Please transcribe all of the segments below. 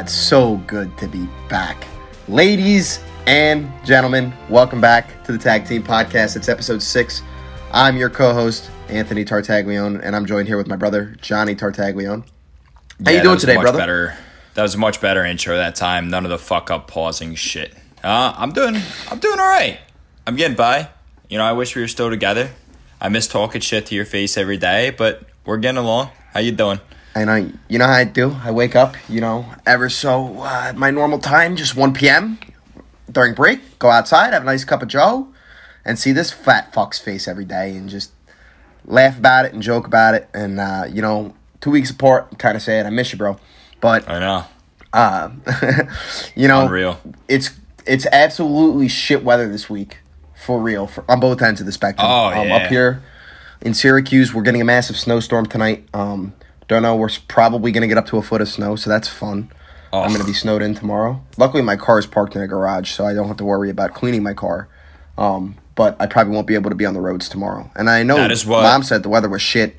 It's so good to be back. Ladies and gentlemen, welcome back to the Tag Team Podcast. It's episode six. I'm your co host, Anthony Tartaglione, and I'm joined here with my brother, Johnny Tartaglione. How Yeah, you doing today, brother? Better. That was a much better intro that time. None of the fuck up pausing shit. Uh, I'm doing. I'm doing all right. I'm getting by. You know, I wish we were still together. I miss talking shit to your face every day, but we're getting along. How you doing? And I, you know how I do? I wake up, you know, ever so uh, my normal time, just 1 p.m. during break, go outside, have a nice cup of Joe, and see this fat fuck's face every day and just laugh about it and joke about it. And, uh, you know, two weeks apart, kind of sad. I miss you, bro. But, I know. uh, you know, Unreal. it's it's absolutely shit weather this week, for real, for, on both ends of the spectrum. Oh, um, yeah. Up here in Syracuse, we're getting a massive snowstorm tonight. Um, don't know, we're probably going to get up to a foot of snow, so that's fun. I'm Oh. going to be snowed in tomorrow. Luckily, my car is parked in a garage, so I don't have to worry about cleaning my car. Um, but I probably won't be able to be on the roads tomorrow. And I know That is what- mom said the weather was shit.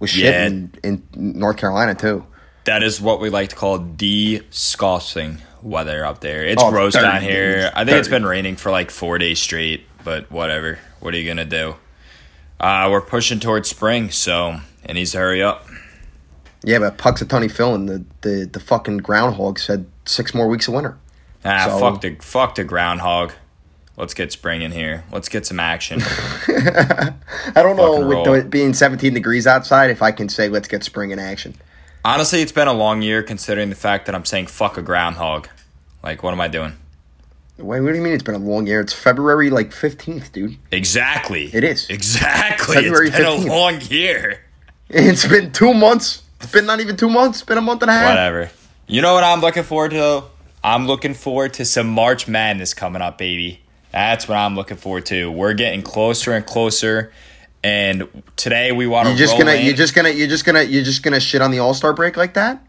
Was shit Yeah. in, in North Carolina too. That is what we like to call disgusting weather up there. It's Oh, gross down here. It's I think it's been raining for like four days straight, but whatever. What are you gonna do? Uh, we're pushing towards spring, so it needs to hurry up. Yeah, but Punxsutawney Phil and the, the, the fucking groundhog said six more weeks of winter. Ah, So- fuck the fuck the groundhog. Let's get spring in here. Let's get some action. I don't know with roll. the, it being 17 degrees outside if I can say let's get spring in action. Honestly, it's been a long year considering the fact that I'm saying fuck a groundhog. Like, what am I doing? Wait, what do you mean it's been a long year? It's February like 15th, dude. Exactly. It is. Exactly. February it's been 15th. a long year. It's been two months. It's been not even two months. It's been a month and a half. Whatever. You know what I'm looking forward to? I'm looking forward to some March Madness coming up, baby. That's what I'm looking forward to. We're getting closer and closer, and today we want to. You're just gonna, in. you're just gonna, you're just gonna, you're just gonna shit on the All Star break like that?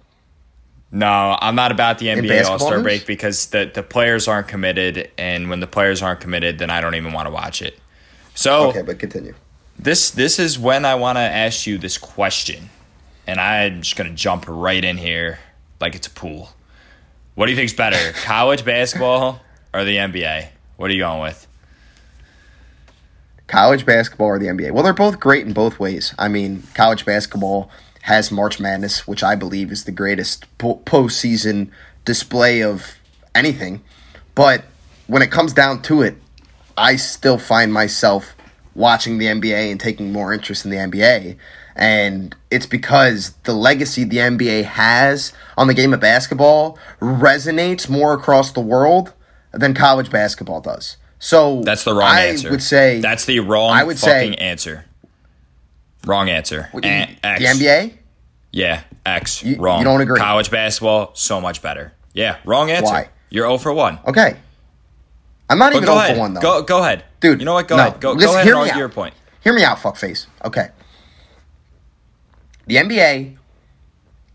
No, I'm not about the NBA All Star break because the the players aren't committed, and when the players aren't committed, then I don't even want to watch it. So Okay, but continue. this this is when I want to ask you this question, and I'm just gonna jump right in here like it's a pool. What do you think's better, college basketball or the NBA? What are you going with? College basketball or the NBA? Well, they're both great in both ways. I mean, college basketball has March Madness, which I believe is the greatest po- postseason display of anything. But when it comes down to it, I still find myself watching the NBA and taking more interest in the NBA. And it's because the legacy the NBA has on the game of basketball resonates more across the world than college basketball does. So That's the wrong I answer. would say that's the wrong I would say- answer. Wrong answer. You- X. the NBA. Yeah, X. You- wrong. you don't agree? College basketball so much better. Yeah, wrong answer. Why? You're 0 for 1. Okay, I'm not But even go 0 ahead. for one though. Go go ahead. Dude, You know what? Go no. ahead. Go, Listen, go ahead hear and argue your point. Hear me out, fuckface. Okay. The NBA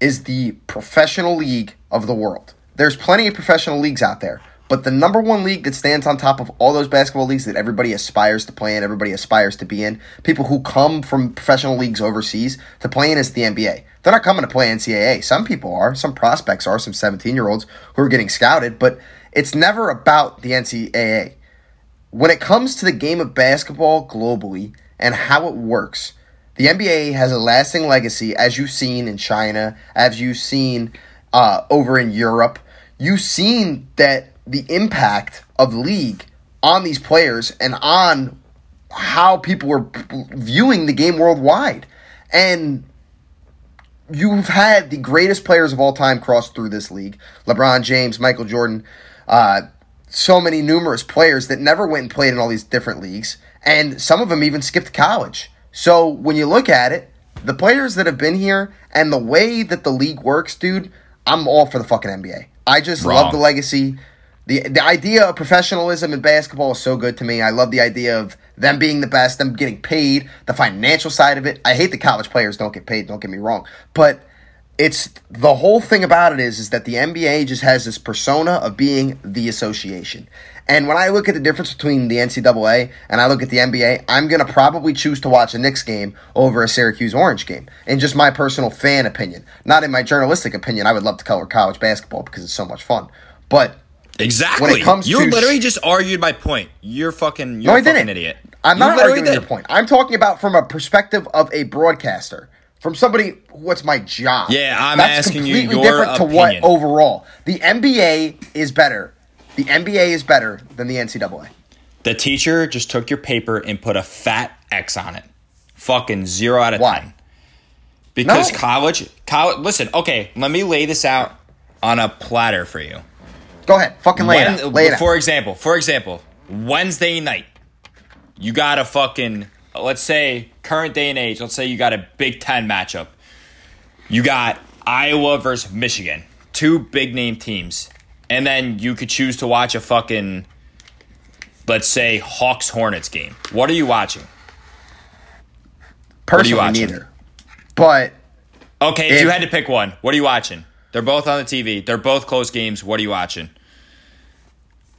is the professional league of the world. There's plenty of professional leagues out there, but the number one league that stands on top of all those basketball leagues that everybody aspires to play in, everybody aspires to be in, people who come from professional leagues overseas to play in is the NBA. They're not coming to play NCAA. Some people are, some prospects are, some 17 year olds who are getting scouted, but it's never about the NCAA when it comes to the game of basketball globally and how it works, the NBA has a lasting legacy, as you've seen in China, as you've seen uh, over in Europe. You've seen that the impact of the league on these players and on how people were viewing the game worldwide. And you've had the greatest players of all time cross through this league LeBron James, Michael Jordan, uh, so many numerous players that never went and played in all these different leagues, and some of them even skipped college. So when you look at it, the players that have been here and the way that the league works, dude, I'm all for the fucking NBA. I just love the legacy. The, the idea of professionalism in basketball is so good to me. I love the idea of them being the best, them getting paid, the financial side of it. I hate the college players don't get paid, don't get me wrong. But it's the whole thing about it is is that the NBA just has this persona of being the association. And when I look at the difference between the NCAA and I look at the NBA, I'm going to probably choose to watch a Knicks game over a Syracuse Orange game. In just my personal fan opinion, not in my journalistic opinion. I would love to cover college basketball because it's so much fun. But exactly, when it comes you to literally just argued my point. You're fucking. You're no, I fucking didn't. idiot. I'm You not arguing did. your point. I'm talking about from a perspective of a broadcaster, from somebody what's my job. Yeah, I'm That's asking you completely your different to what overall. The NBA is better. The NBA is better than the NCAA. The teacher just took your paper and put a fat X on it. Fucking zero out of Why? ten. Because No. college, college. Listen, okay, let me lay this out on a platter for you. Go ahead, fucking lay When- it out. Lay it out. for example, for example, Wednesday night, you got a fucking let's say current day and age. Let's say you got a Big Ten matchup. You got Iowa versus Michigan, two big name teams, and then you could choose to watch a fucking let's say Hawks Hornets game. What are you watching? Personally, watching? neither. But Okay, if, you had to pick one, what are you watching? They're both on the TV. They're both close games. What are you watching?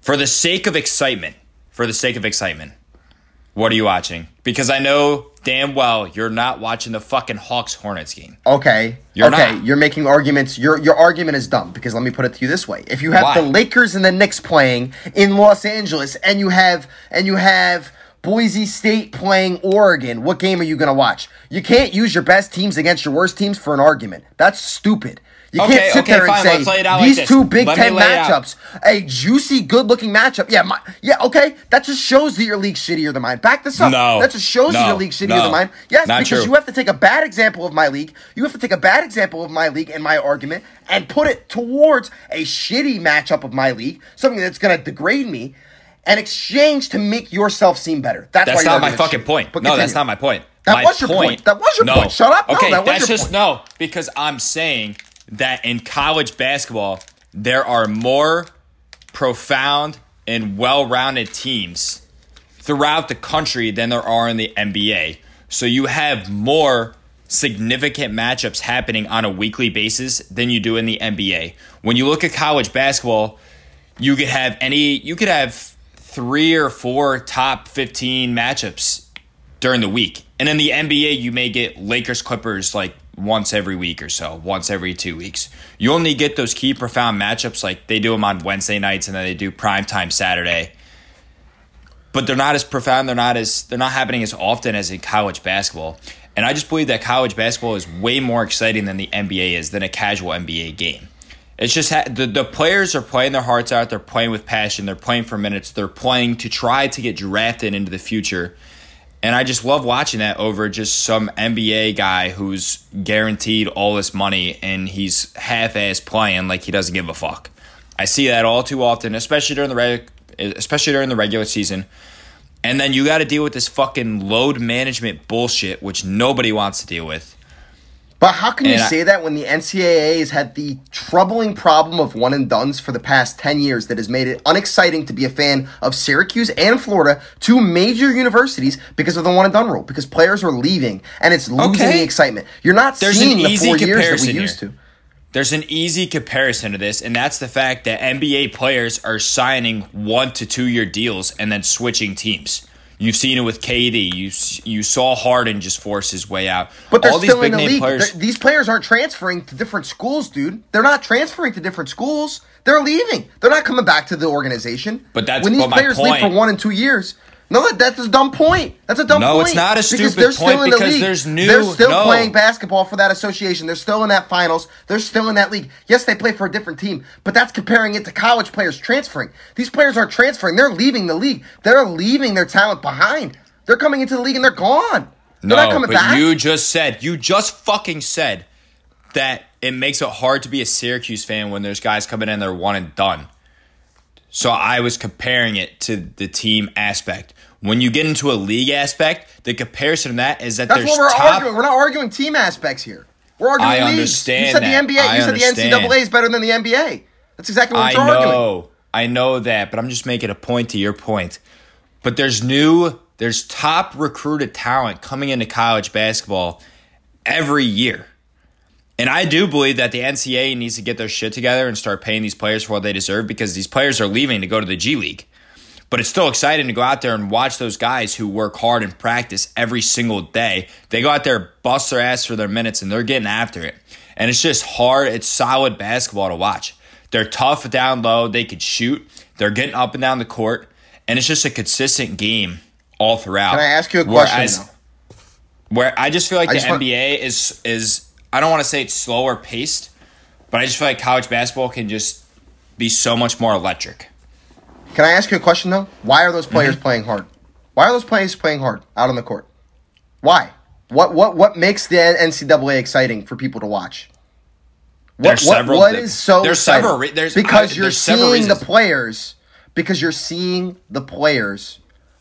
For the sake of excitement, for the sake of excitement, what are you watching? Because I know damn well you're not watching the fucking Hawks Hornets game. okay, You're okay, not. you're making arguments. Your your argument is dumb because let me put it to you this way: if you have Why? the Lakers and the Knicks playing in Los Angeles, and you have and you have Boise State playing Oregon, what game are you going to watch? You can't use your best teams against your worst teams for an argument. That's stupid. You Okay, can't sit okay, there and fine, say let's lay it out like these two Big Let Ten lay it out. matchups, a juicy, good-looking matchup. Yeah, my, yeah, okay. That just shows that your league's shittier than mine. Back this up. No, that just shows that no, your league's shittier no, than mine. Yes, because true. you have to take a bad example of my league. You have to take a bad example of my league and my argument and put it towards a shitty matchup of my league, something that's going to degrade me, and exchange to make yourself seem better. That's, That's not my fucking point. But no, that's not my point. That My was your point. That was your no. point. Shut up. No, okay, that was that's your just point. no because I'm saying that in college basketball there are more profound and well-rounded teams throughout the country than there are in the NBA. So you have more significant matchups happening on a weekly basis than you do in the NBA. When you look at college basketball, you could have any you could have three or four top 15 matchups during the week. And in the NBA, you may get Lakers Clippers like once every week or so, once every two weeks. You only get those key profound matchups like they do them on Wednesday nights and then they do primetime Saturday. But they're not as profound, they're not as they're not happening as often as in college basketball. And I just believe that college basketball is way more exciting than the NBA is than a casual NBA game. It's just ha- the the players are playing their hearts out. They're playing with passion. They're playing for minutes. They're playing to try to get drafted into the future. And I just love watching that over just some NBA guy who's guaranteed all this money and he's half-ass playing like he doesn't give a fuck. I see that all too often, especially during the reg- especially during the regular season. And then you got to deal with this fucking load management bullshit, which nobody wants to deal with. But how can you I- say that when the NCAA has had the troubling problem of one and dones for the past 10 years that has made it unexciting to be a fan of Syracuse and Florida, two major universities, because of the one and done rule? Because players are leaving and it's losing Okay. the excitement. You're not There's seeing the easy four years that we comparison used here. to. There's an easy comparison to this, and that's the fact that NBA players are signing one to two year deals and then switching teams. You've seen it with KD. You you saw Harden just force his way out. But they're All these still in big the name league. players. These players aren't transferring to different schools, dude. They're not transferring to different schools. They're leaving. They're not coming back to the organization. But that's- when these players leave for point- one and two years. No, that's a dumb point. That's a dumb No, point. No, it's not a stupid because they're still point in the because league. there's new- They're still no. playing basketball for that association. They're still in that finals. They're still in that league. Yes, they play for a different team, but that's comparing it to college players transferring. These players aren't transferring. They're leaving the league. They're leaving their talent behind. They're coming into the league and they're gone. They're no, not coming but back. you just said you just fucking said that it makes it hard to be a Syracuse fan when there's guys coming in they're one and done. So I was comparing it to the team aspect. When you get into a league aspect, the comparison of that is that That's there's what we're top arguing. We're not arguing team aspects here. We're arguing I leagues. understand You said that. the NBA. I you said the. NCAA is better than the NBA. That's exactly what I arguing. know, I know that, but I'm just making a point to your point. But there's new, there's top recruited talent coming into college basketball every year. And I do believe that the NCAA needs to get their shit together and start paying these players for what they deserve because these players are leaving to go to the G League. But it's still exciting to go out there and watch those guys who work hard and practice every single day. They go out there, bust their ass for their minutes, and they're getting after it. And it's just hard. It's solid basketball to watch. They're tough down low. They could shoot. They're getting up and down the court. And it's just a consistent game all throughout. Can I ask you a question? Whereas, where I just feel like I the NBA want- is is I don't want to say it's slower paced, but I just feel like college basketball can just be so much more electric. Can I ask you a question though? Why are those players mm-hmm. playing hard? Why are those players playing hard out on the court? Why? What what what makes the NCAA exciting for people to watch? What there's what, several, what is so there's exciting? several re- there's because I, you're there's seeing the players because you're seeing the players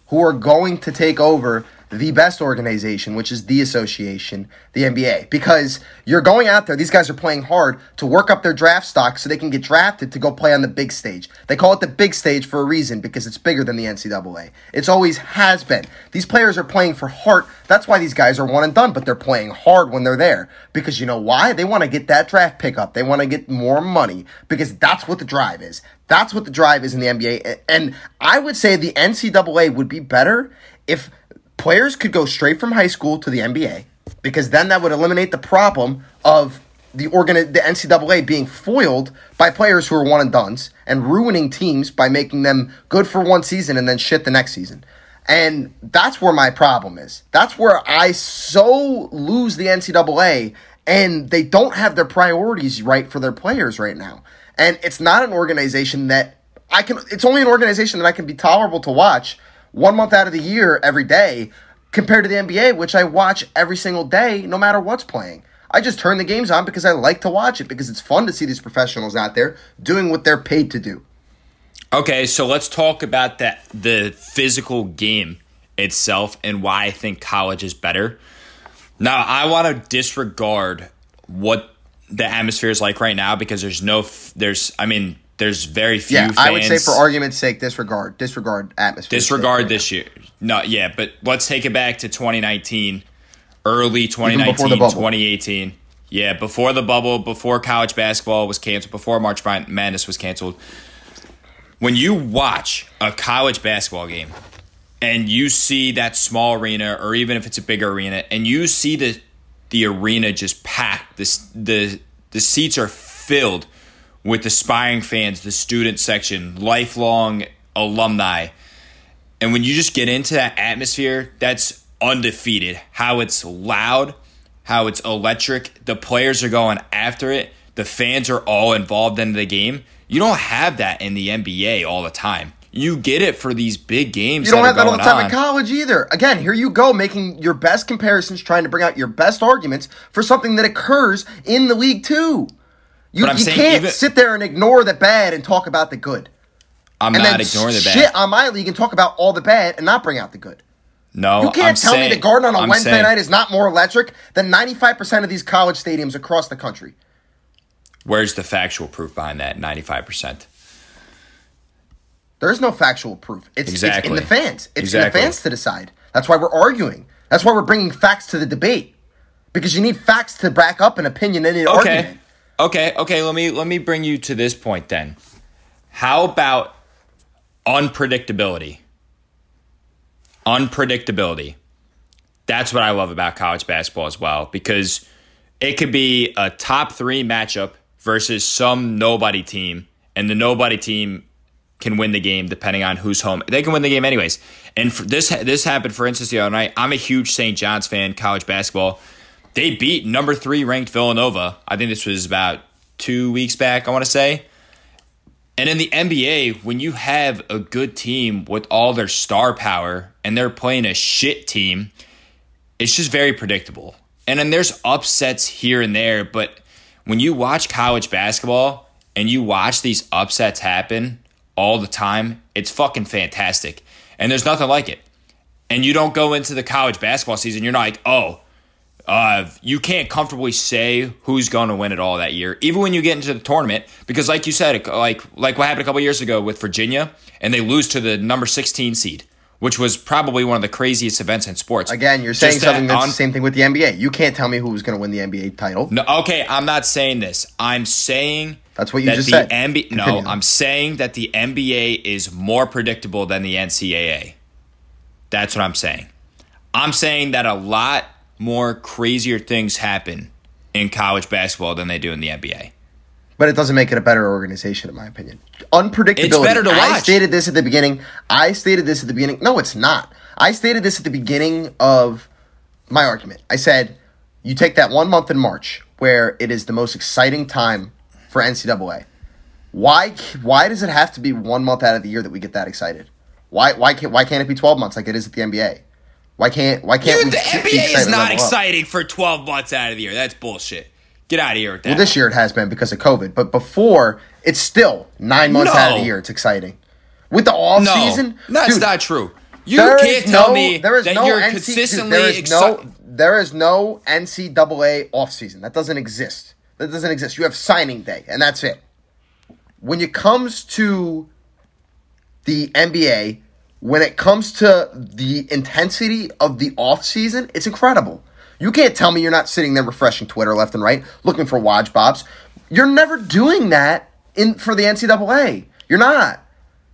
who are going to take over the best organization, which is the association, the NBA, because you're going out there. These guys are playing hard to work up their draft stock so they can get drafted to go play on the big stage. They call it the big stage for a reason because it's bigger than the NCAA. It's always has been. These players are playing for heart. That's why these guys are one and done, but they're playing hard when they're there because you know why? They want to get that draft pickup. They want to get more money because that's what the drive is. That's what the drive is in the NBA. And I would say the NCAA would be better if players could go straight from high school to the NBA because then that would eliminate the problem of the organ the NCAA being foiled by players who are one and dones and ruining teams by making them good for one season and then shit the next season. And that's where my problem is. That's where I so lose the NCAA and they don't have their priorities right for their players right now. And it's not an organization that I can it's only an organization that I can be tolerable to watch one month out of the year every day compared to the NBA, which I watch every single day, no matter what's playing. I just turn the games on because I like to watch it because it's fun to see these professionals out there doing what they're paid to do. Okay, so let's talk about that the physical game itself and why I think college is better. Now, I want to disregard what the atmosphere is like right now because there's no there's I mean there's very few. Yeah, fans. I would say for argument's sake, disregard disregard atmosphere. Disregard this year. No, yeah, but let's take it back to 2019, early 2019, 2018. Yeah, before the bubble, before college basketball was canceled, before March Madness was canceled. When you watch a college basketball game and you see that small arena, or even if it's a bigger arena, and you see the the arena just packed, this the the seats are filled with aspiring fans, the student section, lifelong alumni. And when you just get into that atmosphere, that's undefeated. How it's loud, how it's electric, the players are going after it, the fans are all involved in the game. You don't have that in the NBA all the time. You get it for these big games. You don't have that all the time on. in college either. Again, here you go making your best comparisons, trying to bring out your best arguments for something that occurs in the league too. You, you can't even, sit there and ignore the bad and talk about the good. I'm and not ignoring the bad. Shit on my league and talk about all the bad and not bring out the good. No, you can't I'm tell saying, me the Garden on a I'm Wednesday saying, night is not more electric than 95% of these college stadiums across the country. Where's the factual proof behind that 95%? There's no factual proof. It's, exactly. it's in the fans. It's exactly. in the fans to decide. That's why we're arguing. That's why we're bringing facts to the debate. Because you need facts to back up an opinion in an okay. argument. Okay, okay, let me let me bring you to this point then. How about unpredictability? Unpredictability. That's what I love about college basketball as well because it could be a top 3 matchup versus some nobody team and the nobody team can win the game depending on who's home. They can win the game anyways. And this this happened for instance the other night. I'm a huge St. John's fan, college basketball they beat number three ranked Villanova. I think this was about two weeks back, I want to say. And in the NBA, when you have a good team with all their star power and they're playing a shit team, it's just very predictable. And then there's upsets here and there, but when you watch college basketball and you watch these upsets happen all the time, it's fucking fantastic. And there's nothing like it. And you don't go into the college basketball season, you're not like, oh, uh, you can't comfortably say who's going to win it all that year, even when you get into the tournament, because like you said, like like what happened a couple years ago with Virginia, and they lose to the number 16 seed. which was probably one of the craziest events in sports. Again, you're saying Just something that that's on- the same thing with the NBA. You can't tell me who's going to win the NBA title. No, okay, I'm not saying this. I'm saying That's what you that just the said. NBA, no, I'm saying that the NBA is more predictable than the NCAA. That's what I'm saying. I'm saying that a lot more crazier things happen in college basketball than they do in the NBA. But it doesn't make it a better organization, in my opinion. Unpredictability. It's better to watch. I stated this at the beginning. I stated this at the beginning. No, it's not. I stated this at the beginning of my argument. I said, you take that one month in March where it is the most exciting time for NCAA. Why? Why does it have to be one month out of the year that we get that excited? Why? Why can't? Why can't it be twelve months like it is at the NBA? Why can't? Why can't? Dude, we the NBA is not level up? exciting for 12 months out of the year. That's bullshit. Get out of here with that. Well, this year it has been because of COVID, but before it's still nine months out of the year. It's exciting. With the off no, season, that's dude, not true. You can't tell no- me there is that no you're NC dude, consistently there is excited. no there is no NCAA off season. That doesn't exist. That doesn't exist. You have signing day, and that's it. When it comes to the NBA, when it comes to the intensity of the off season, it's incredible. You can't tell me you're not sitting there refreshing Twitter left and right, looking for Woj bombs. You're never doing that in for the NCAA. You're not.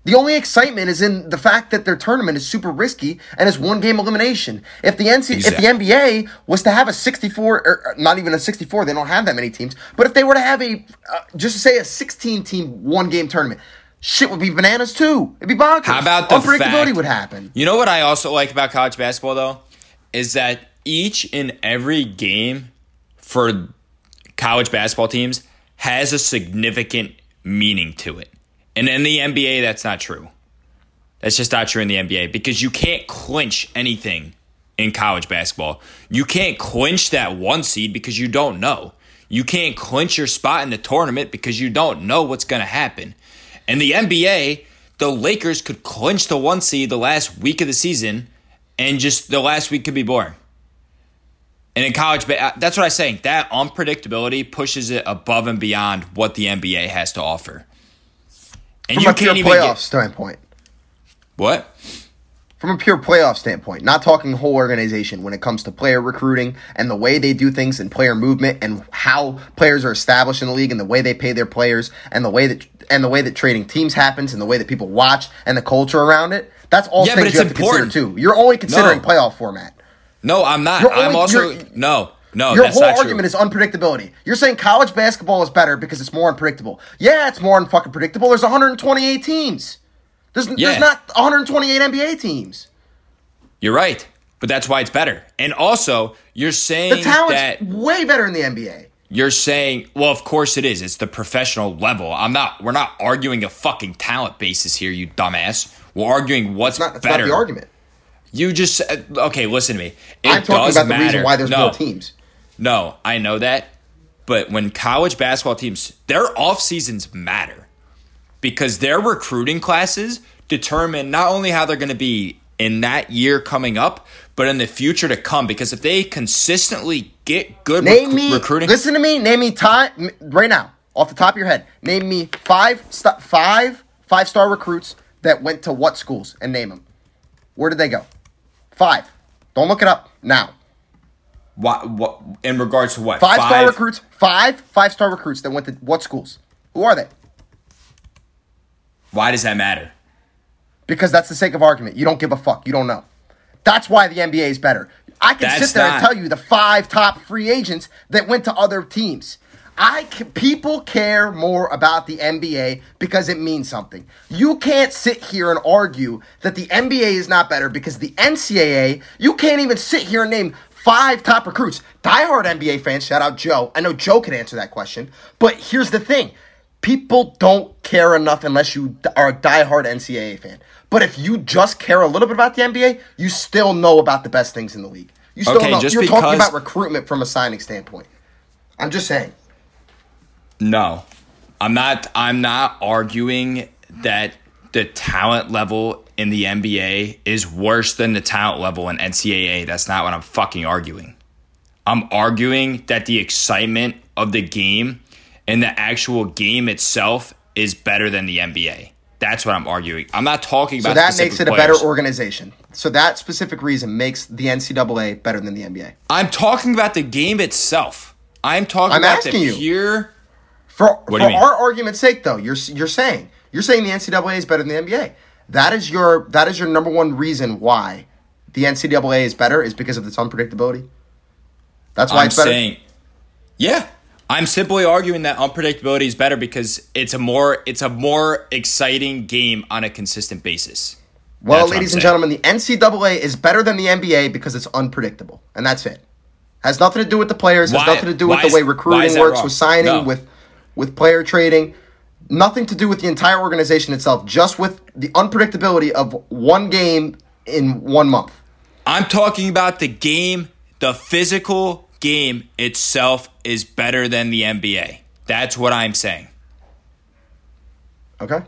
The only excitement is in the fact that their tournament is super risky and is one game elimination. If the NC, if the NBA was to have a 64 or not even a 64, they don't have that many teams. But if they were to have a uh, just say a 16 team one game tournament, shit would be bananas too. It'd be bonkers. How about the unpredictability fact- would happen? You know what I also like about college basketball though is that each and every game for college basketball teams has a significant meaning to it. And in the NBA that's not true. That's just not true in the NBA because you can't clinch anything in college basketball. You can't clinch that one seed because you don't know. You can't clinch your spot in the tournament because you don't know what's going to happen. In the NBA, the Lakers could clinch the one seed the last week of the season, and just the last week could be boring. And in college, uh, that's what I'm saying. That unpredictability pushes it above and beyond what the NBA has to offer. And From you a can't even playoff get standpoint. what? From a pure playoff standpoint, not talking whole organization when it comes to player recruiting and the way they do things and player movement and how players are established in the league and the way they pay their players and the way that and the way that trading teams happens and the way that people watch and the culture around it. That's all Yeah, but things you it's have important. to consider too. You're only considering No. playoff format. No, I'm not. You're I'm only- also no, no. Your whole argument true. is unpredictability. You're saying college basketball is better because it's more unpredictable. Yeah, it's more unfucking predictable. There's 128 teams. There's, Yeah. there's not 128 NBA teams. You're right, but that's why it's better. And also, you're saying The talent's that way better in the NBA. You're saying, well, of course it is. It's the professional level. I'm not. We're not arguing a fucking talent basis here, you dumbass. We're arguing what's It's not, that's better. not the argument. You just okay. Listen to me. It I'm talking does about the matter. reason why there's no, more teams. No, I know that. But when college basketball teams, their off seasons matter because their recruiting classes determine not only how they're going to be in that year coming up, but in the future to come. Because if they consistently get good Name recru- me. recruiting, Listen to me. Name me time right now, off the top of your head. Name me five st- five five star recruits that went to what schools and name them. Where did they go? Five. Don't look it up now. what, what in regards to what Five star recruits. Five five star recruits that went to what schools? Who are they? Why does that matter? Because that's the sake of argument. You don't give a fuck. You don't know. That's why the NBA is better. I can That's sit there and tell you the five top free agents that went to other teams. I c- people care more about the NBA because it means something. You can't sit here and argue that the NBA is not better because the NCAA. You can't even sit here and name five top recruits. Diehard NBA fans, shout out Joe. I know Joe can answer that question, but here's the thing: people don't care enough unless you are a diehard NCAA fan. But if you just care a little bit about the NBA, you still know about the best things in the league. You still Okay, know. You're talking about recruitment from a signing standpoint. I'm just saying. No, I'm not. I'm not arguing that the talent level in the NBA is worse than the talent level in NCAA. That's not what I'm fucking arguing. I'm arguing that the excitement of the game and the actual game itself is better than the NBA. That's what I'm arguing. I'm not talking about So that makes it a players. better organization. So that specific reason makes the NCAA better than the NBA. I'm talking about the game itself. I'm talking I'm about asking the you. pure. For for our argument's sake, though, you're you're saying you're saying the NCAA is better than the NBA. That is your that is your number one reason why the NCAA is better is because of its unpredictability. That's why I'm it's better. saying, yeah. I'm simply arguing that unpredictability is better because it's a more it's a more exciting game on a consistent basis. well, That's ladies and gentlemen, the NCAA is better than the NBA because it's unpredictable, and that's it. Has nothing to do with the players. Has nothing to do with why the way recruiting works, wrong? with signing, No. with with player trading. Nothing to do with the entire organization itself. Just with the unpredictability of one game in one month. I'm talking about the game, the physical game itself is better than the NBA. That's what I'm saying. Okay.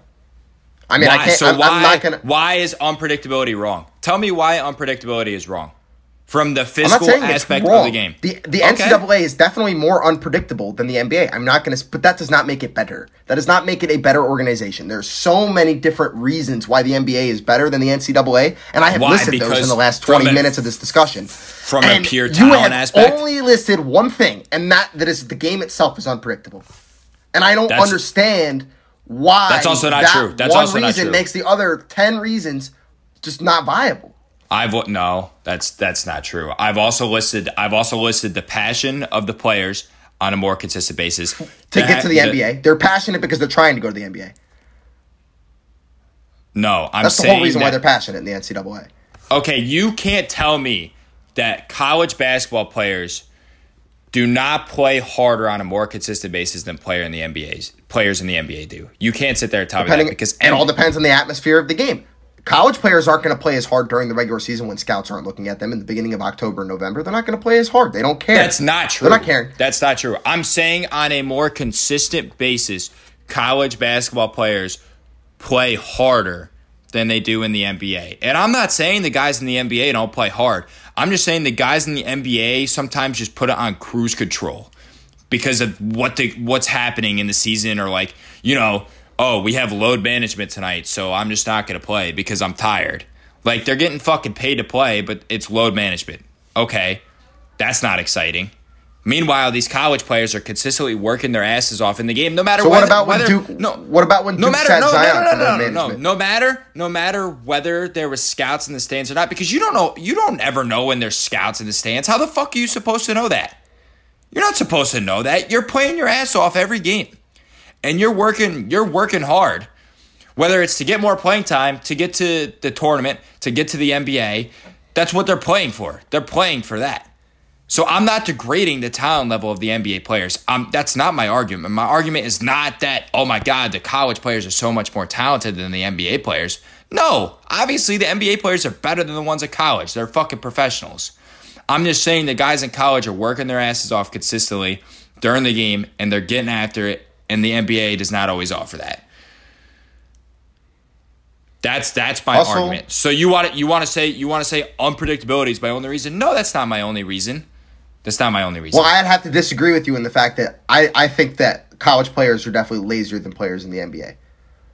I mean, why, I can't. so I'm, why, I'm not gonna. why is unpredictability wrong? Tell me why unpredictability is wrong from the physical aspect of the game. The the Okay. NCAA is definitely more unpredictable than the NBA. I'm not going to, but that does not make it better. That does not make it a better organization. There's so many different reasons why the NBA is better than the NCAA, and I have Why? listed those in the last 20 a- minutes of this discussion. from a And pure you talent have aspect? only listed one thing, and that that is the game itself is unpredictable, and I don't That's- understand why. That's also not that true. That's one also not reason true. makes the other 10 reasons just not viable. I've no, that's that's not true. I've also listed I've also listed the passion of the players on a more consistent basis to get to the, NBA. They're passionate because they're trying to go to the NBA. No, I'm That's the whole reason why they're passionate in the NCAA. okay. You can't tell me that college basketball players do not play harder on a more consistent basis than player in the NBA's players in the NBA do. You can't sit there and tell me that because it all depends on the atmosphere of the game. College players aren't going to play as hard during the regular season when scouts aren't looking at them in the beginning of October and November. They're not going to play as hard. They don't care. That's not true. They're not caring. That's not true. I'm saying on a more consistent basis, college basketball players play harder than they do in the NBA. And I'm not saying the guys in the NBA don't play hard. I'm just saying the guys in the NBA sometimes just put it on cruise control because of what the what's happening in the season or like, you know, oh, we have load management tonight, so I'm just not going to play because I'm tired. Like they're getting fucking paid to play, but it's load management. Okay. That's not exciting. Meanwhile, these college players are consistently working their asses off in the game, no matter So what whether, about when whether, Duke- No, what about when no Duke matter no, Zion no, no, no, no, no, no, no matter no matter whether there was scouts in the stands or not, because you don't know you don't ever know when there's scouts in the stands. How the fuck are you supposed to know that? You're not supposed to know that. You're playing your ass off every game, and you're working you're working hard. Whether it's to get more playing time, to get to the tournament, to get to the NBA, that's what they're playing for. They're playing for that. So I'm not degrading the talent level of the NBA players. That's not my argument. My argument is not that oh my god, the college players are so much more talented than the NBA players. No, obviously the NBA players are better than the ones at college. They're fucking professionals. I'm just saying the guys in college are working their asses off consistently during the game and they're getting after it, and the NBA does not always offer that. That's that's my Also- argument. So you want to you want to say you want to say unpredictability is my only reason? No, that's not my only reason. That's not my only reason. Well, I'd have to disagree with you in the fact that I, I think that college players are definitely lazier than players in the NBA.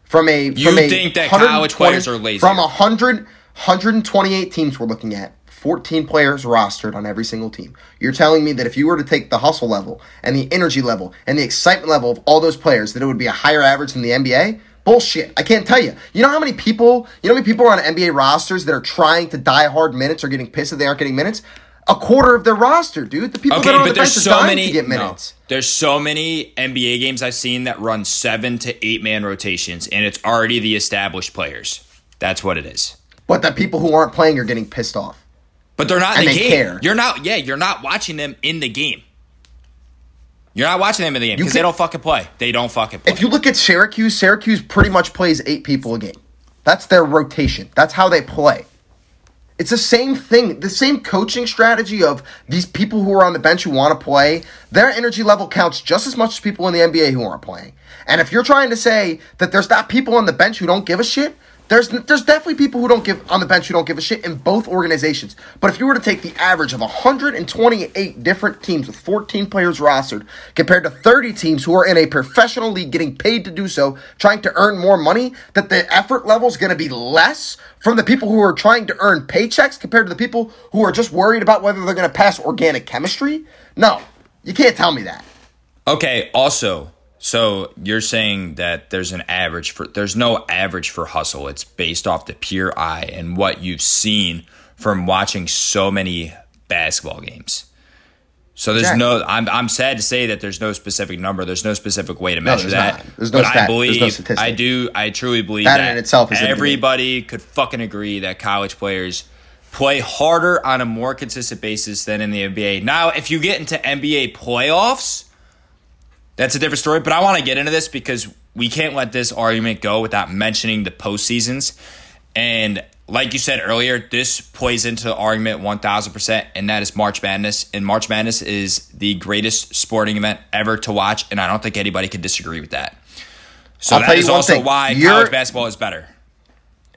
From a You from a think that college players are lazier? From 100, 128 teams we're looking at, 14 players rostered on every single team. You're telling me that if you were to take the hustle level and the energy level and the excitement level of all those players, that it would be a higher average than the NBA? Bullshit. I can't tell you. You know how many people, you know how many people are on NBA rosters that are trying to die hard minutes or getting pissed that they aren't getting minutes? A quarter of their roster, dude. The people Okay, that are on but the bench there's so dying many. to get no. minutes. there's so many NBA games I've seen that run seven to eight man rotations, and it's already the established players. That's what it is. But the people who aren't playing are getting pissed off. But they're not in the they game. care. You're not. Yeah, you're not watching them in the game. You're not watching them in the game because they don't fucking play. They don't fucking play. If you look at Syracuse, Syracuse pretty much plays eight people a game. That's their rotation. That's how they play. It's the same thing, the same coaching strategy of these people who are on the bench who want to play. Their energy level counts just as much as people in the NBA who aren't playing. And if you're trying to say that there's not people on the bench who don't give a shit, There's there's definitely people who don't give on the bench who don't give a shit in both organizations. But if you were to take the average of 128 different teams with 14 players rostered compared to 30 teams who are in a professional league getting paid to do so, trying to earn more money, that the effort level is going to be less from the people who are trying to earn paychecks compared to the people who are just worried about whether they're going to pass organic chemistry? No, you can't tell me that. Okay, also, so you're saying that there's an average for there's no average for hustle. It's based off the pure eye and what you've seen from watching so many basketball games. So there's no I'm I'm sad to say that there's no specific number. There's no specific way to measure there's that. not. There's no but I stat. There's no believe statistic. I do I truly believe That that, in itself is everybody could fucking agree that college players play harder on a more consistent basis than in the NBA. Now, if you get into NBA playoffs, that's a different story. But I want to get into this because we can't let this argument go without mentioning the postseasons. And like you said earlier, this plays into the argument 1000%, and that is March Madness. And March Madness is the greatest sporting event ever to watch, and I don't think anybody could disagree with that. So I'll that is also thing. why You're- college basketball is better.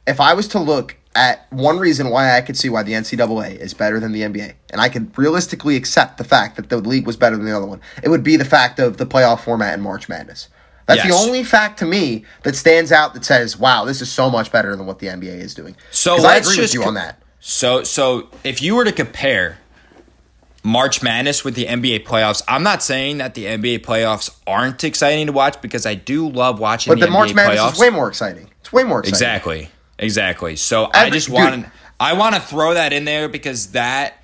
if I was to look at one reason why I could see why the NCAA is better than the NBA, and I could realistically accept the fact that the league was better than the other one, it would be the fact of the playoff format and March Madness. That's the only fact to me that stands out that says, "Wow, this is so much better than what the NBA is doing." So I let's agree just with you co- on that. So so if you were to compare March Madness with the NBA playoffs, I'm not saying that the NBA playoffs aren't exciting to watch because I do love watching But the the March NBA Madness playoffs. is way more exciting. It's way more exciting. Exactly. Exactly. So I just want I want to throw that in there because that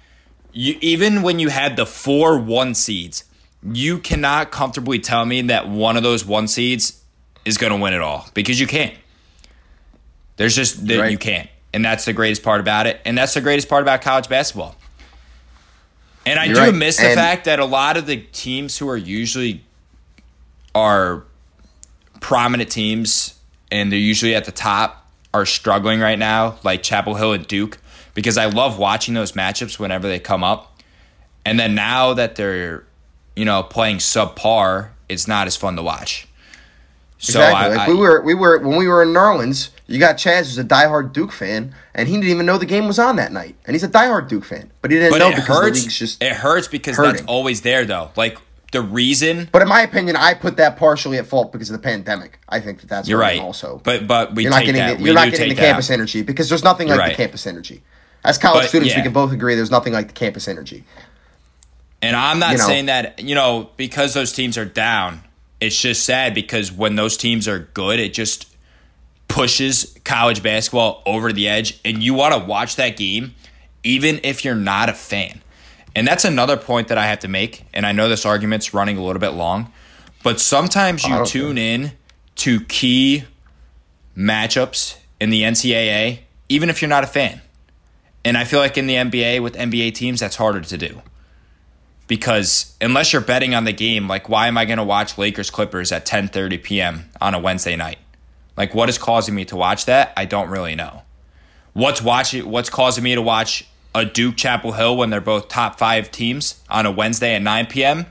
you even when you had the four one seeds, you cannot comfortably tell me that one of those one seeds is going to win it all because you can't. There's just that Right. you can't. And that's the greatest part about it. And that's the greatest part about college basketball. And I You're do right. miss the And- fact that a lot of the teams who are usually are prominent teams and they're usually at the top are struggling right now, like Chapel Hill and Duke, because I love watching those matchups whenever they come up. And then now that they're, you know, playing subpar, it's not as fun to watch. So Exactly. I, like I- we were, we were when we were in New Orleans. You got Chaz, who's a diehard Duke fan, and he didn't even know the game was on that night. And he's a diehard Duke fan, but he didn't but know it because the hurts. league's just. it hurts because that's always there, though. Like the reason But in my opinion, I put that partially at fault because of the pandemic. I think that that's you're right. Also, but but we you're not getting that. the, you're not getting the campus out. energy because there's nothing like right. the campus energy. As college But, students, we can both agree there's nothing like the campus energy. And I'm not you know. saying that, you know, because those teams are down, it's just sad because when those teams are good, it just pushes college basketball over the edge. And you want to watch that game, even if you're not a fan. And that's another point that I have to make. And I know this argument's running a little bit long, but sometimes you oh, don't tune in to key matchups in the NCAA, even if you're not a fan. And I feel like in the NBA with NBA teams, that's harder to do because unless you're betting on the game, like why am I going to watch Lakers Clippers at 10:30 p.m. on a Wednesday night? Like what is causing me to watch that? I don't really know. What's watching what's causing me to watch a Duke Chapel Hill when they're both top 5 teams on a Wednesday at 9 p.m.?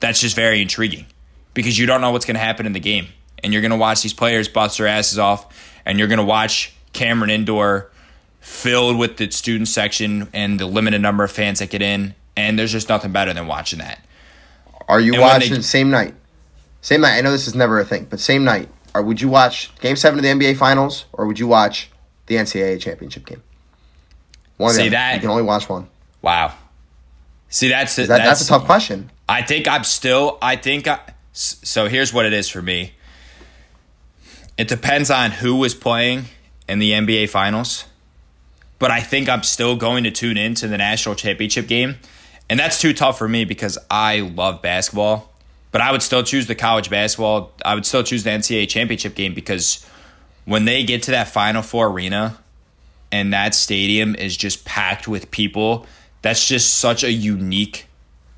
That's just very intriguing because you don't know what's going to happen in the game. And you're going to watch these players bust their asses off and you're going to watch Cameron Indoor filled with the student section and the limited number of fans that get in. And there's just nothing better than watching that. Are you And watching they- same night? Same night. I know this is never a thing, but same night. Or would you watch Game Seven of the NBA Finals, or would you watch the NCAA championship game? One. See that- you can only watch one. Wow. See, that's That, that's, a tough question. I think I'm still. I think. I, so here's what it is for me. It depends on who was playing in the NBA Finals, but I think I'm still going to tune into the national championship game, and that's too tough for me because I love basketball. But I would still choose the college basketball. I would still choose the NCAA championship game because when they get to that Final Four arena and that stadium is just packed with people, that's just such a unique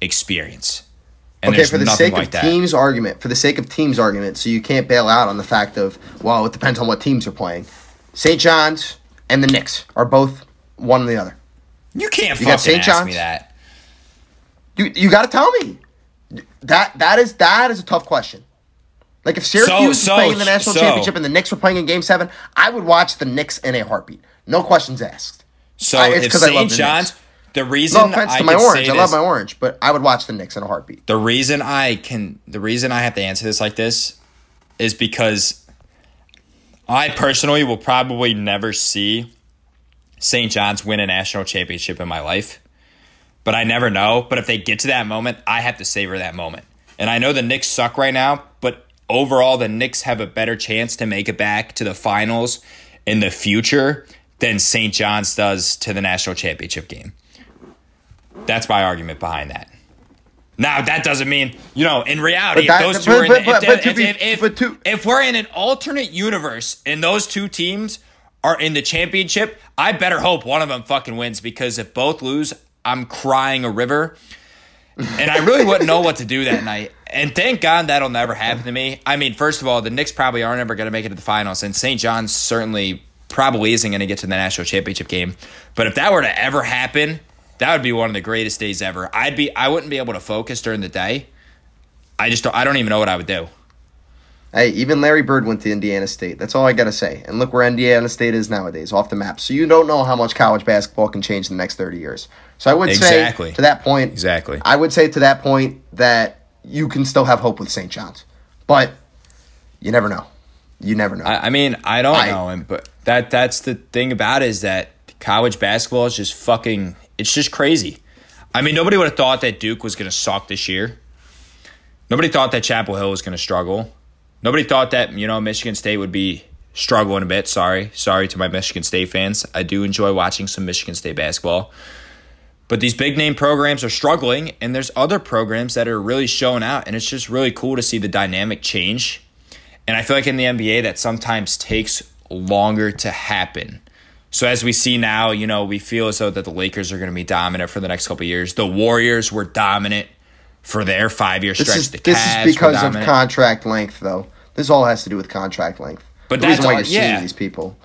experience. And okay, for the sake like of that. teams argument, for the sake of teams argument, so you can't bail out on the fact of well, it depends on what teams are playing. St. John's and the Knicks are both one or the other. you can't You got fucking St. ask me that. You you got to tell me that that is that is a tough question. Like if Syracuse so- was playing the national so- championship and the Knicks were playing in Game Seven, I would watch the Knicks in a heartbeat. No questions asked. So I- it's if 'cause I love St. the John's, Knicks. the reason No offense I to my orange, I love my orange, but I would watch the Knicks in a heartbeat. The reason I can, the reason I have to answer this like this is because I personally will probably never see St. John's win a national championship in my life. But I never know. But if they get to that moment, I have to savor that moment. And I know the Knicks suck right now, but overall, the Knicks have a better chance to make it back to the finals in the future than St. John's does to the national championship game. That's my argument behind that. Now that doesn't mean you know in reality that- if those two but- are in but- the, if, but- they- but to if, be- if, if, to- if we're in an alternate universe and those two teams are in the championship, I better hope one of them fucking wins because if both lose, I'm crying a river. And I really wouldn't know what to do that night. And thank God that'll never happen to me. I mean, first of all, the Knicks probably aren't ever going to make it to the finals, and St. John's certainly probably isn't going to get to the national championship game. But if that were to ever happen, that would be one of the greatest days ever. I'd be, I wouldn't be able to focus during the day. I just, don't, I don't even know what I would do. Hey, even Larry Bird went to Indiana State. That's all I gotta say. And look where Indiana State is nowadays, off the map. So you don't know how much college basketball can change in the next thirty years. So I would Exactly. say to that point, Exactly. I would say to that point that you can still have hope with St. John's, but you never know. You never know. I, I mean, I don't I- know, and but that that's the thing about it is that college basketball is just fucking. It's just crazy. I mean, nobody would have thought that Duke was going to suck this year. Nobody thought that Chapel Hill was going to struggle. Nobody thought that you know Michigan State would be struggling a bit. Sorry, sorry to my Michigan State fans. I do enjoy watching some Michigan State basketball. But these big name programs are struggling, and there's other programs that are really showing out, and it's just really cool to see the dynamic change. And I feel like in the NBA, that sometimes takes longer to happen. So as we see now, you know, we feel as though that the Lakers are going to be dominant for the next couple of years. The Warriors were dominant for their five year this stretch. is the this is because of contract length, though. This all has to do with contract length. But the that's why all- you're seeing these people.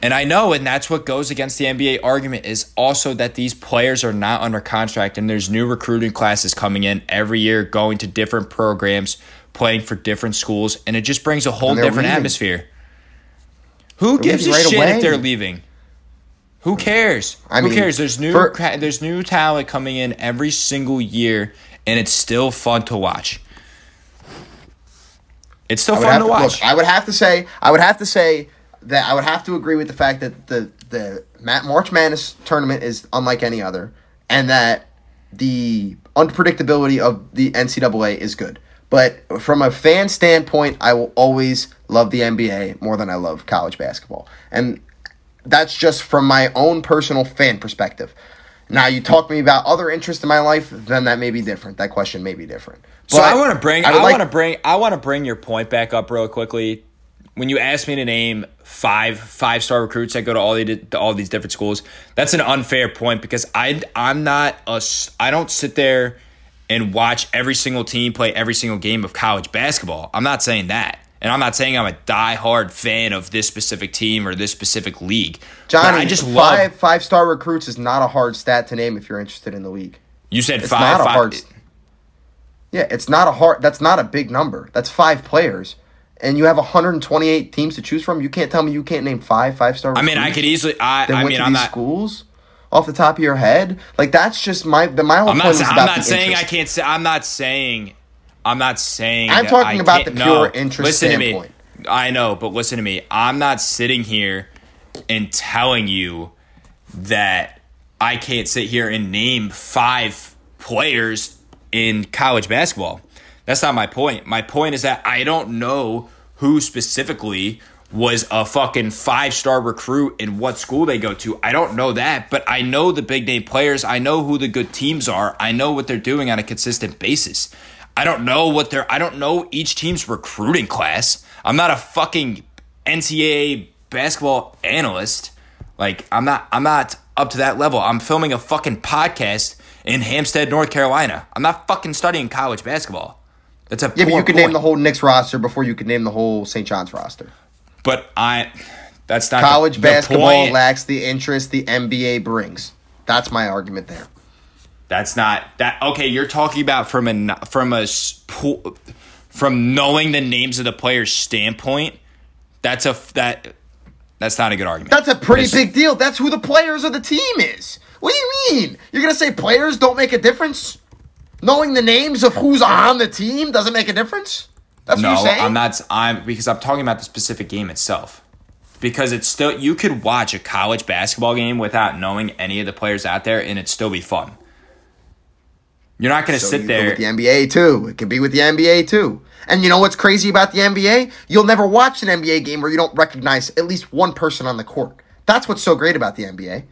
And I know, and that's what goes against the NBA argument is also that these players are not under contract, and there's new recruiting classes coming in every year, going to different programs, playing for different schools, and it just brings a whole different leaving. atmosphere. Who gives a right shit away. if they're leaving? Who cares? I Who mean, cares? There's new for- there's new talent coming in every single year, and it's still fun to watch. It's still fun to to, watch. look, I would have to say, I would have to say that I would have to agree with the fact that the the March Madness tournament is unlike any other, and that the unpredictability of the NCAA is good. But from a fan standpoint, I will always love the NBA more than I love college basketball, and that's just from my own personal fan perspective. Now, you talk to me about other interests in my life, then that may be different. That question may be different. So But I want to bring I, would like- want to bring I want to bring your point back up real quickly. When you asked me to name five five star recruits that go to all the to all these different schools, that's an unfair point because I I'm not a I don't sit there and watch every single team play every single game of college basketball. I'm not saying that. And I'm not saying I'm a diehard fan of this specific team or this specific league. Johnny, I just five love. five star recruits is not a hard stat to name if you're interested in the league. You said It's five. not a five- hard. Yeah, it's not a hard. That's not a big number. That's five players, and you have 128 teams to choose from. You can't tell me you can't name five five star. I mean, I could easily. I, I mean, I'm not. schools off the top of your head. Like that's just my the my whole I'm point not. is I'm not saying I can't say. I'm not saying. I'm not saying. I'm talking about the pure no, interest Listen standpoint. to me. I know, but listen to me. I'm not sitting here and telling you that I can't sit here and name five players in college basketball. That's not my point. My point is that I don't know who specifically was a fucking five star recruit in what school they go to. I don't know that, but I know the big name players. I know who the good teams are. I know what they're doing on a consistent basis. I don't know what they're, I don't know each team's recruiting class. I'm not a fucking NCAA basketball analyst. Like I'm not I'm not up to that level. I'm filming a fucking podcast in Hampstead, North Carolina. I'm not fucking studying college basketball. That's a Yeah, but you could point. name the whole Knicks roster before you could name the whole St. John's roster. But I that's not College the, the basketball point. lacks the interest the NBA brings. That's my argument there. That's not that okay. You're talking about from a from a from knowing the names of the players' standpoint, that's a that that's not a good argument. That's a pretty It's- big deal. That's who the players of the team is. What do you mean? You're gonna say players don't make a difference? Knowing the names of who's on the team doesn't make a difference? That's No, what you're saying? I'm not. I'm because I'm talking about the specific game itself. Because it's still you could watch a college basketball game without knowing any of the players out there, and it'd still be fun. You're not going to So sit there. with the NBA too. It could be with the NBA too. And you know what's crazy about the NBA? You'll never watch an NBA game where you don't recognize at least one person on the court. That's what's so great about the NBA.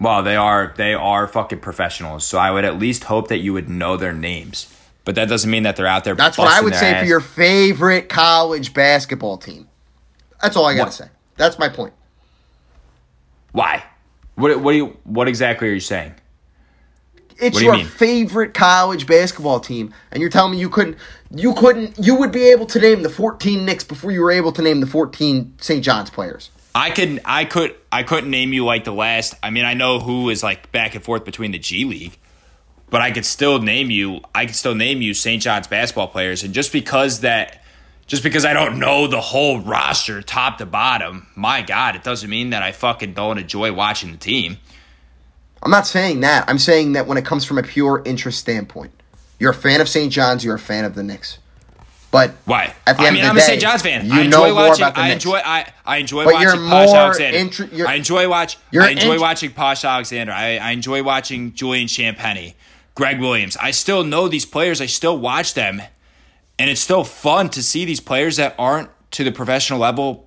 Well, they are they are fucking professionals, so I would at least hope that you would know their names. But that doesn't mean that they're out there. That's what I would say for your favorite college basketball team. That's all I got What? to say. That's my point. Why? What what do you what exactly are you saying? It's you your mean? favorite college basketball team, and you're telling me you couldn't, you couldn't, you would be able to name the 14 Knicks before you were able to name the 14 St. John's players. I could I could I couldn't name you like the last. I mean, I know who is like back and forth between the G League, but I could still name you. I could still name you St. John's basketball players, and just because that, just because I don't know the whole roster top to bottom, my God, it doesn't mean that I fucking don't enjoy watching the team. I'm not saying that. I'm saying that when it comes from a pure interest standpoint, you're a fan of St. John's, you're a fan of the Knicks. But Why? At the I end mean, of the I'm day, a St. John's fan. you I know enjoy more watching. about the I Knicks. enjoy. I, I enjoy But watching Posh more Alexander. I enjoy watch. I enjoy int- watching Posh Alexander. I, I enjoy watching Julian Champagnie, Greg Williams. I still know these players. I still watch them, and it's still fun to see these players that aren't to the professional level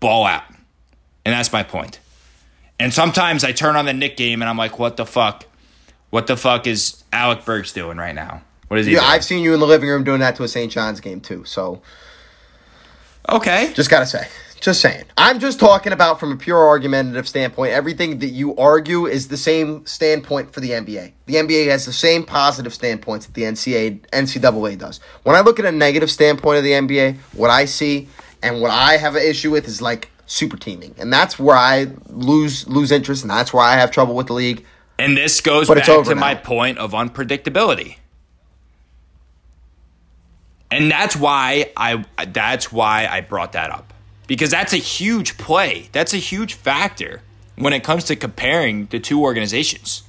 ball out. And that's my point. And sometimes I turn on the Knick game and I'm like, what the fuck? What the fuck is Alec Burks doing right now? What is he yeah, doing? I've seen you in the living room doing that to a St. John's game too. So okay. just gotta say, just saying. I'm just talking about from a pure argumentative standpoint. Everything that you argue is the same standpoint for the NBA. The NBA has the same positive standpoints that the NCAA NCAA does. When I look at a negative standpoint of the NBA, what I see and what I have an issue with is like super teaming, and that's where I lose lose interest, and that's where I have trouble with the league. And this goes But back to now. my point of unpredictability. And that's why I that's why I brought that up. Because that's a huge play. That's a huge factor when it comes to comparing the two organizations.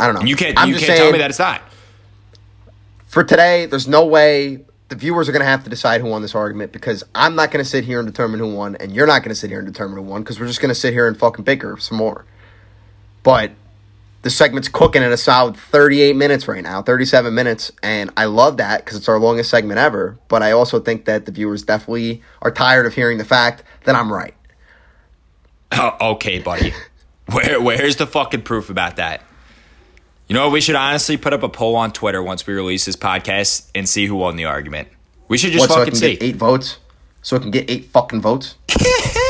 I don't know. You can't I'm you can't tell me that it's not. for today, there's no way the viewers are going to have to decide who won this argument because I'm not going to sit here and determine who won, and you're not going to sit here and determine who won because we're just going to sit here and fucking bicker some more. But the segment's cooking at a solid 38 minutes right now, 37 minutes, and I love that because it's our longest segment ever. But I also think that the viewers definitely are tired of hearing the fact that I'm right. Oh, okay, buddy. Where where's the fucking proof about that? You know what? We should honestly put up a poll on Twitter once we release this podcast and see who won the argument. We should just What, so I fucking can see. get eight votes? So I can get eight fucking votes?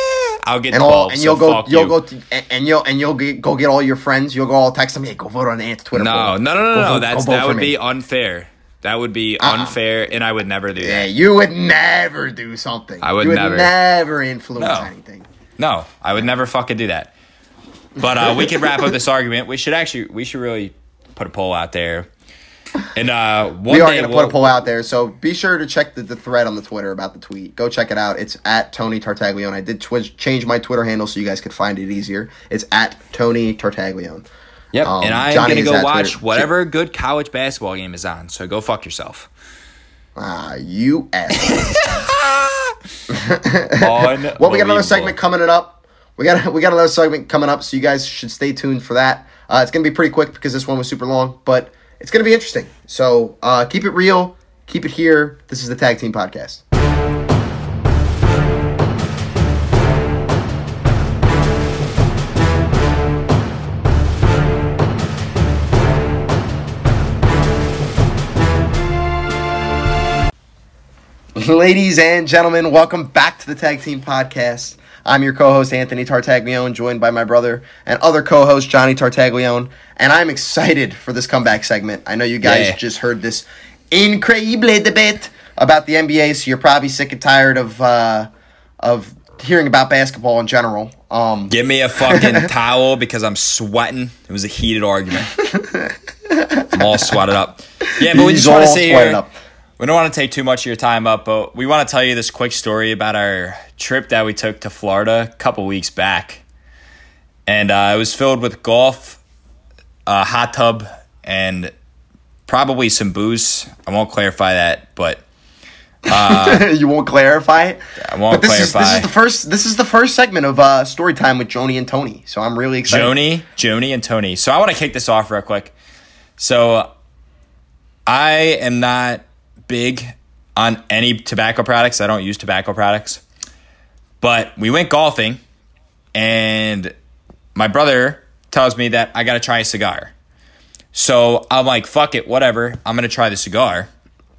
I'll get and twelve. all and you'll go you'll you. go to, and, and you'll and you'll get, go get all your friends you'll go all text them hey go vote on the Ants Twitter No, poll. no, no, no, Go no. vote- That's that would me." be unfair. That would be Uh-uh. unfair, and I would never do yeah that. you would never do something I would you would never. never influence No. anything No, I would never fucking do that. But uh, we could wrap up this argument. We should actually, we should really put a poll out there. And uh, one we are going to we'll- put a poll out there so be sure to check the, the thread on the Twitter about the tweet go check it out it's at Tony Tartaglione I did twi- change my Twitter handle so you guys could find it easier it's at Tony Tartaglione Yep, um, and I'm gonna go watch Twitter. whatever good college basketball game is on. So go fuck yourself. ah you ass well, we got another segment coming it up. We got we got another segment coming up, so you guys should stay tuned for that. Uh, it's gonna be pretty quick because this one was super long, but it's gonna be interesting. So uh, keep it real, keep it here. This is the Tag Team Podcast. Ladies and gentlemen, welcome back to the Tag Team Podcast. I'm your co-host Anthony Tartaglione, joined by my brother and other co-host Johnny Tartaglione, and I'm excited for this comeback segment. I know you guys Yeah. just heard this incredible debate about the NBA, so you're probably sick and tired of uh, of hearing about basketball in general. Um, Give me a fucking towel because I'm sweating. It was a heated argument. I'm all sweated up. Yeah, but we just want to say sweated here, up. We don't want to take too much of your time up, but we want to tell you this quick story about our trip that we took to Florida a couple weeks back. And uh, it was filled with golf, a hot tub, and probably some booze. I won't clarify that, but you won't clarify it. I won't this is this is the first this is the first segment of uh, story time with Joni and Tony. So I'm really excited. Joni, Joni, and Tony. So I want to kick this off real quick. So I am not big on any tobacco products. I don't use tobacco products. But we went golfing, and my brother tells me that I got to try a cigar. So I'm like, fuck it, whatever. I'm going to try the cigar.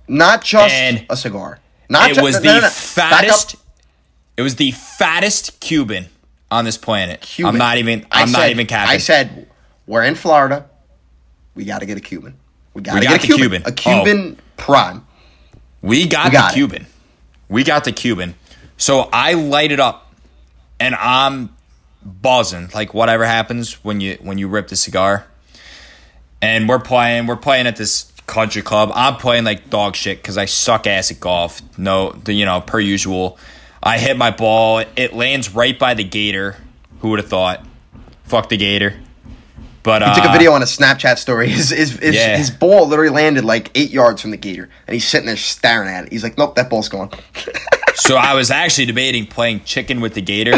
Not just And a cigar. Not it ju- was no, the no, no. Fattest. It was the fattest Cuban on this planet. Cuban. I'm not even. I I'm not said- even capping. I said we're in Florida. We got to get a Cuban. We got to We get a Cuban. Cuban. A Cuban oh. prime. We got, We got the it. Cuban. We got the Cuban. So I light it up, and I'm buzzing. Like whatever happens when you when you rip the cigar. And we're playing. We're playing at this country club. I'm playing like dog shit because I suck ass at golf. No, the you know per usual. I hit my ball. It lands right by the gator. Who would have thought? Fuck the gator. But He uh, took a video on a Snapchat story. His his his, Yeah. his ball literally landed like eight yards from the gator, and he's sitting there staring at it. He's like, "Nope, that ball's gone." So I was actually debating playing chicken with the gator.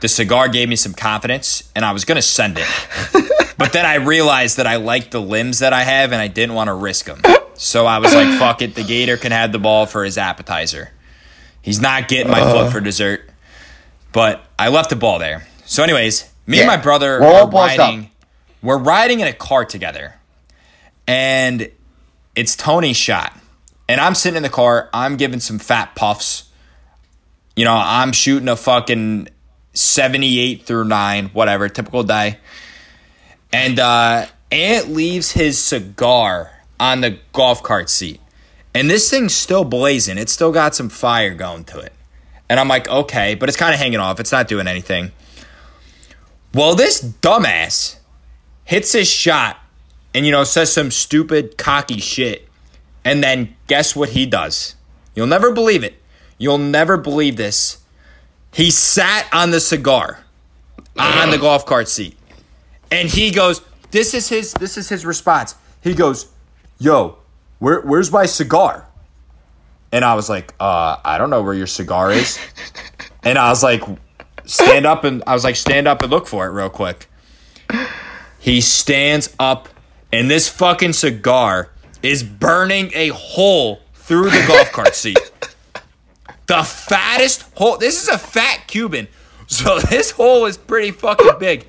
The cigar gave me some confidence, and I was going to send it. But then I realized that I liked the limbs that I have, and I didn't want to risk them. So I was like, fuck it. The gator can have the ball for his appetizer. He's not getting my foot for dessert. But I left the ball there. So, anyways, me and my brother We're are riding. up. We're riding in a car together, and it's Tony's shot. And I'm sitting in the car. I'm giving some fat puffs. You know, I'm shooting a fucking 78 through 9, whatever, typical day. And uh Ant leaves his cigar on the golf cart seat. And this thing's still blazing. It's still got some fire going to it. And I'm like, okay, but it's kind of hanging off. It's not doing anything. Well, this dumbass hits his shot and, you know, says some stupid, cocky shit. And then guess what he does? You'll never believe it. You'll never believe this. He sat on the cigar on the golf cart seat. And he goes, this is his this is his response. He goes, "Yo, where where's my cigar?" And I was like, "Uh, I don't know where your cigar is." and I was like, "Stand up and I was like, "Stand up and look for it real quick." He stands up and this fucking cigar is burning a hole through the golf cart seat. The fattest hole. This is a fat Cuban. So this hole is pretty fucking big.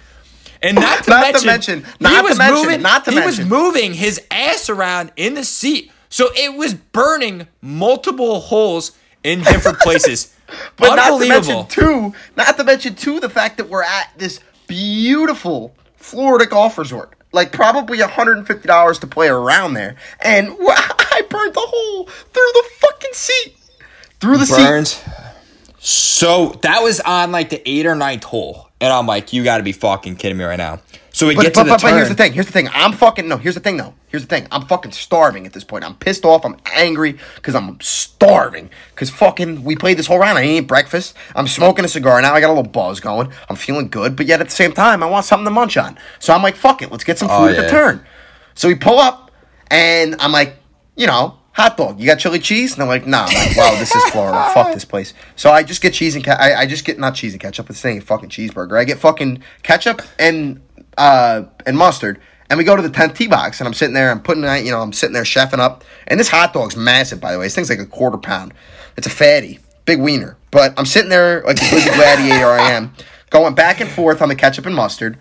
And not to Not to mention, mention- he not to was mention- moving, not to he was mention. moving his ass around in the seat. So it was burning multiple holes in different places. But not to mention too, not to mention too, the fact that we're at this beautiful Florida golf resort. Like probably $150 to play around there. And I burnt the hole through the fucking seat. Through the seat. Burns. So that was on like the eight or ninth hole. And I'm like, you gotta be fucking kidding me right now. So we But, get to but, the but, but here's the thing. Here's the thing. I'm fucking no. Here's the thing though. Here's the thing. I'm fucking starving at this point. I'm pissed off. I'm angry because I'm starving. Because fucking we played this whole round. I didn't breakfast. I'm smoking a cigar now. I got a little buzz going. I'm feeling good. But yet at the same time, I want something to munch on. So I'm like, fuck it. Let's get some oh, food Oh, at the turn. So we pull up, and I'm like, you know, hot dog. You got chili cheese? And they're like, nah. I'm like, wow, this is Florida. Fuck this place. So I just get cheese and ca- I, I just get not cheese and ketchup. It's saying fucking cheeseburger. I get fucking ketchup and uh and mustard. And we go to the tenth tee box, and I'm sitting there. I'm putting, you know, I'm sitting there chefing up. And this hot dog's massive, by the way. This thing's like a quarter pound. It's a fatty, big wiener. But I'm sitting there like the gladiator I am, going back and forth on the ketchup and mustard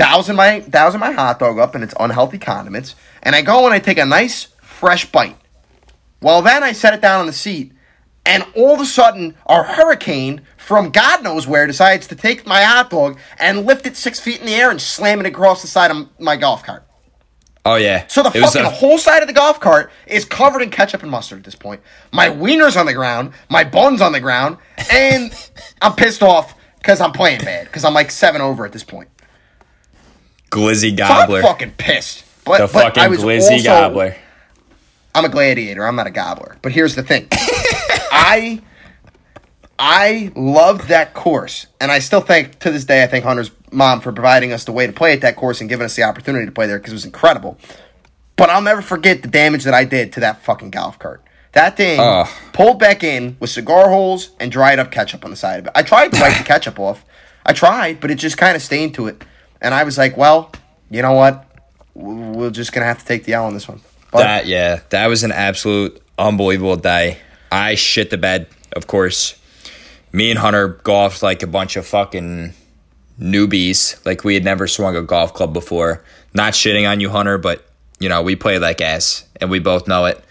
dousing my dousing my hot dog up in its unhealthy condiments, and I go and I take a nice fresh bite. Well, then I set it down on the seat, and all of a sudden, a hurricane from God knows where decides to take my hot dog and lift it six feet in the air and slam it across the side of my golf cart. oh yeah. So the It fucking a- whole side of the golf cart is covered in ketchup and mustard at this point. My wiener's on the ground, my bun's on the ground, and I'm pissed off because I'm playing bad because I'm like seven over at this point. glizzy So gobbler. I'm fucking pissed. But, the but I fucking was glizzy also, gobbler. I'm a gladiator. I'm not a gobbler. But here's the thing. I I loved that course, and I still think to this day I thank Hunter's mom for providing us the way to play at that course and giving us the opportunity to play there because it was incredible. But I'll never forget the damage that I did to that fucking golf cart. That thing Ugh. pulled back in with cigar holes and dried up ketchup on the side of it. I tried to wipe the ketchup off. I tried, but it just kind of stained to it. And I was like, well, you know what? We're just going to have to take the L on this one. But That yeah, that was an absolute unbelievable day. I shit the bed, of course. Me and Hunter golfed like a bunch of fucking newbies, like we had never swung a golf club before. Not shitting on you, Hunter, but you know we play like ass, and we both know it.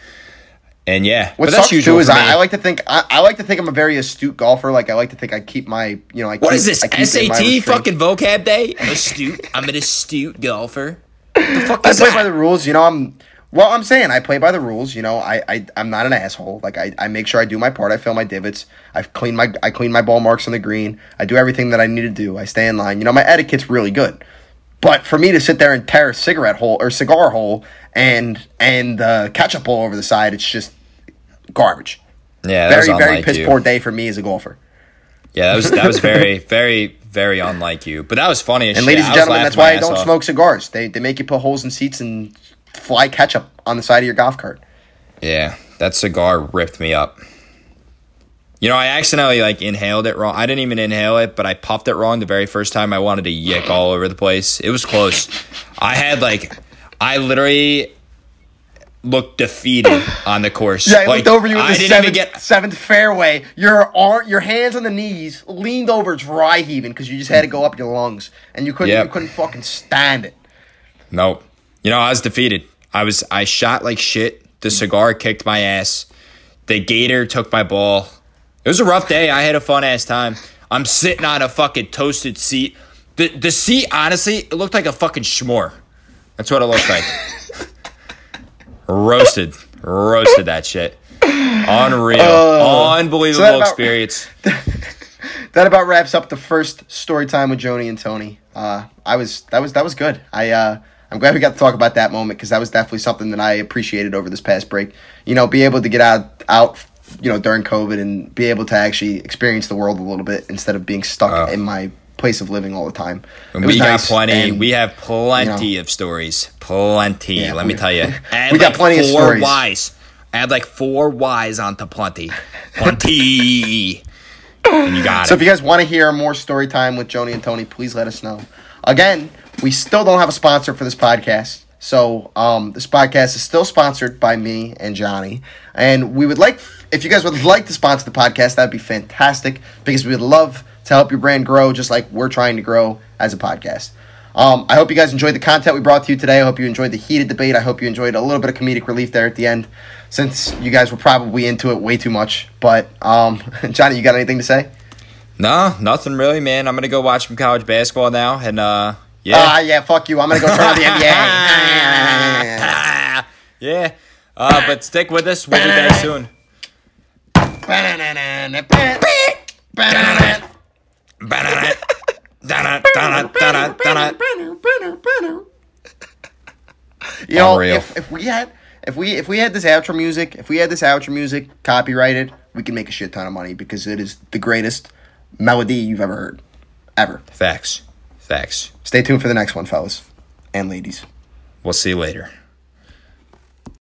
And yeah, What but that's sucks too is. I, I like to think I, I like to think I'm a very astute golfer. Like I like to think I keep my you know I what keep, is this I keep in my SAT fucking vocab day? Astute. I'm an astute golfer. The fuck I is play that? by the rules. You know I'm well. I'm saying I play by the rules. You know I, I I'm not an asshole. Like I, I make sure I do my part. I fill my divots. I've clean my I clean my ball marks on the green. I do everything that I need to do. I stay in line. You know my etiquette's really good. But for me to sit there and tear a cigarette hole or cigar hole and and uh, ketchup all over the side, it's just garbage. yeah, Very very piss you. poor day for me as a golfer. Yeah, that was that was very very very unlike you. But that was funny. As And shit. ladies and gentlemen, that's why I don't off. smoke cigars. They they make you put holes in seats and fly ketchup on the side of your golf cart. Yeah, that cigar ripped me up. You know, I accidentally like inhaled it wrong. I didn't even inhale it, but I puffed it wrong the very first time. I wanted to yick all over the place. It was close. I had like, I literally looked defeated on the course. Yeah, I like, looked over you in I the didn't seventh, even get. seventh fairway. Your arm, your hands on the knees, leaned over, dry heaving because you just had to go up your lungs, and you couldn't, Yep. you couldn't fucking stand it. Nope. You know, I was defeated. I was. I shot like shit. The cigar kicked my ass. The gator took my ball. It was a rough day. I had a fun ass time. I'm sitting on a fucking toasted seat. The the seat, honestly, it looked like a fucking schmore. That's what it looked like. roasted, roasted that shit. Unreal, Uh, unbelievable so about- experience. That about wraps up the first story time with Joni and Tony. Uh, I was that was that was good. I uh, I'm glad we got to talk about that moment because that was definitely something that I appreciated over this past break. You know, be able to get out out you know during COVID and be able to actually experience the world a little bit instead of being stuck Oh. in my place of living all the time. We got nice, plenty. and- we have plenty you of stories. Plenty. Yeah, let me tell you. We got like plenty of four stories. Y's. Add like four Y's onto plenty. Plenty. and you got So it. if you guys want to hear more story time with Joni and Tony, please let us know. Again, we still don't have a sponsor for this podcast. So um, this podcast is still sponsored by me and Johnny. And we would like, if you guys would like to sponsor the podcast, that'd be fantastic because we would love to help your brand grow just like we're trying to grow as a podcast. Um, I hope you guys enjoyed the content we brought to you today. I hope you enjoyed the heated debate. I hope you enjoyed a little bit of comedic relief there at the end, since you guys were probably into it way too much. But um, Johnny, you got anything to say? No, nothing really, man. I'm gonna go watch some college basketball now, and uh, yeah, Ah, yeah, fuck you. I'm gonna go turn on the NBA. yeah. Uh, but stick with us. We'll be back soon. Know, Unreal. if, if we had if we if we had this outro music, if we had this outro music copyrighted, we can make a shit ton of money because it is the greatest melody you've ever heard, ever. Facts. Facts. Stay tuned for the next one, fellas and ladies. We'll see you later.